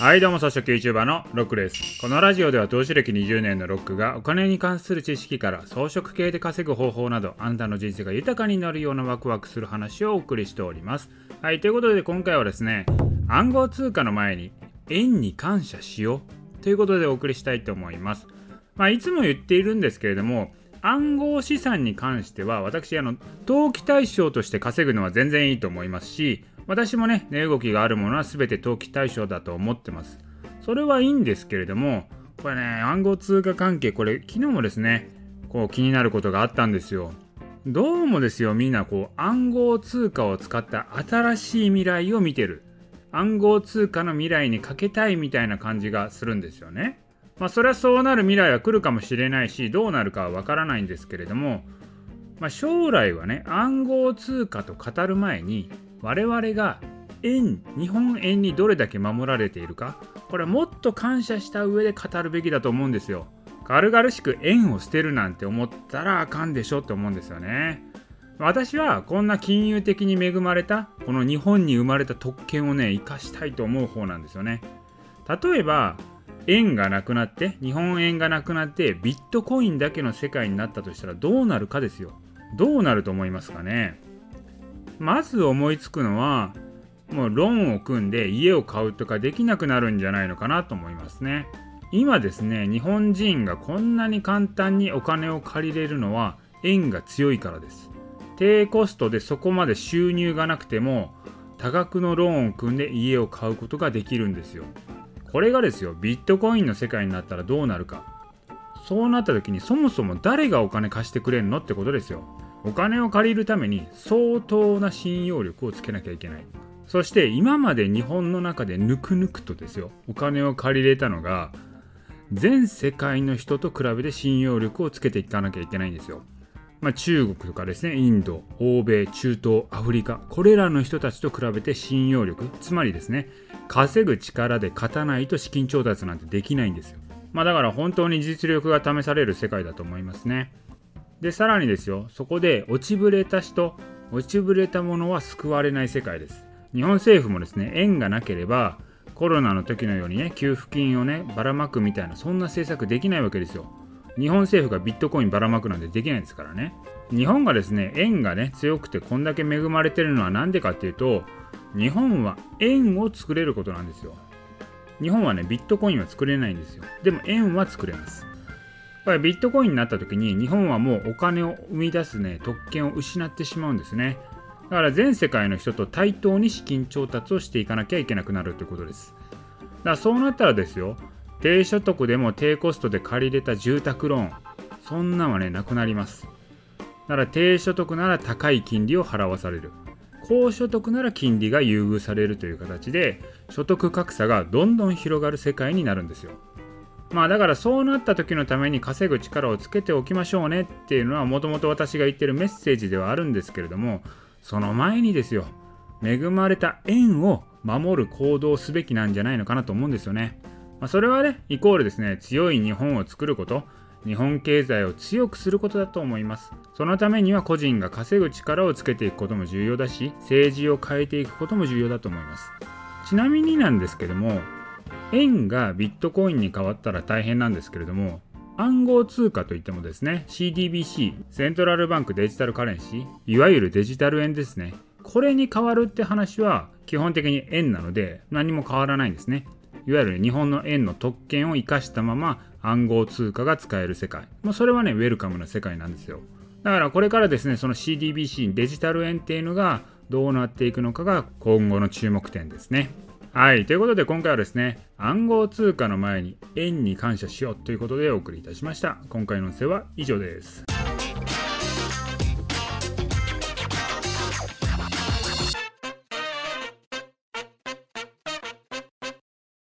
はいどうも、草食 YouTuber のロックです。このラジオでは投資歴20年のロックがお金に関する知識から装飾系で稼ぐ方法など、あなたの人生が豊かになるようなワクワクする話をお送りしております。はい、ということで今回はですね、暗号通貨の前に円に感謝しようということでお送りしたいと思います。まあ、いつも言っているんですけれども、暗号資産に関しては私あの投機対象として稼ぐのは全然いいと思いますし私もね値動きがあるものは全て投機対象だと思ってます。それはいいんですけれどもこれね暗号通貨関係これ昨日もですねこう気になることがあったんですよ。どうもですよみんなこう暗号通貨を使った新しい未来を見てる。暗号通貨の未来にかけたいみたいな感じがするんですよね。まあ、それはそうなる未来は来るかもしれないしどうなるかはわからないんですけれども、まあ、将来はね暗号通貨と語る前に我々が円日本円にどれだけ守られているかこれはもっと感謝した上で語るべきだと思うんですよ。軽々しく円を捨てるなんて思ったらあかんでしょって思うんですよね。私はこんな金融的に恵まれたこの日本に生まれた特権をね生かしたいと思う方なんですよね。例えば円がなくなって日本円がなくなってビットコインだけの世界になったとしたらどうなるかですよどうなると思いますかね？まず思いつくのはもうローンを組んで家を買うとかできなくなるんじゃないのかなと思いますね。今ですね日本人がこんなに簡単にお金を借りれるのは円が強いからです。低コストでそこまで収入がなくても多額のローンを組んで家を買うことができるんですよ。これがですよビットコインの世界になったらどうなるか。そうなった時にそもそも誰がお金貸してくれんのってことですよ。お金を借りるために相当な信用力をつけなきゃいけないそして今まで日本の中でぬくぬくとですよお金を借りれたのが全世界の人と比べて信用力をつけていかなきゃいけないんですよまあ、中国とかですねインド欧米中東アフリカこれらの人たちと比べて信用力つまりですね稼ぐ力で勝たないと資金調達なんてできないんですよ。まあだから本当に実力が試される世界だと思いますね。で、さらにですよ、そこで落ちぶれた人、落ちぶれたものは救われない世界です。日本政府もですね、縁がなければコロナの時のようにね、給付金をね、ばらまくみたいな、そんな政策できないわけですよ。日本政府がビットコインばらまくなんてできないですからね。日本がですね、円がね、強くてこんだけ恵まれてるのは何でかっていうと、日本は円を作れることなんですよ。日本はね、ビットコインは作れないんですよ。でも円は作れます。これビットコインになった時に日本はもうお金を生み出すね、特権を失ってしまうんですね。だから全世界の人と対等に資金調達をしていかなきゃいけなくなるということです。だからそうなったらですよ、低所得でも低コストで借りれた住宅ローン、そんなんはね、なくなります。だから低所得なら高い金利を払わされる。高所得なら金利が優遇されるという形で所得格差がどんどん広がる世界になるんですよ。まあだからそうなった時のために稼ぐ力をつけておきましょうねっていうのはもともと私が言ってるメッセージではあるんですけれどもその前にですよ恵まれた円を守る行動すべきなんじゃないのかなと思うんですよね。まあ、それはねイコールですね強い日本を作ること日本経済を強くすることだと思いますそのためには個人が稼ぐ力をつけていくことも重要だし政治を変えていくことも重要だと思いますちなみになんですけども円がビットコインに変わったら大変なんですけれども暗号通貨といってもですね CDBC セントラルバンクデジタルカレンシーいわゆるデジタル円ですねこれに変わるって話は基本的に円なので何も変わらないんですねいわゆる日本の円の特権を生かしたまま暗号通貨が使える世界。もうそれはね、ウェルカムな世界なんですよ。だからこれからですね、その CDBC、デジタル円っていうのがどうなっていくのかが今後の注目点ですね。はい。ということで今回はですね、暗号通貨の前に円に感謝しようということでお送りいたしました。今回の音声は以上です。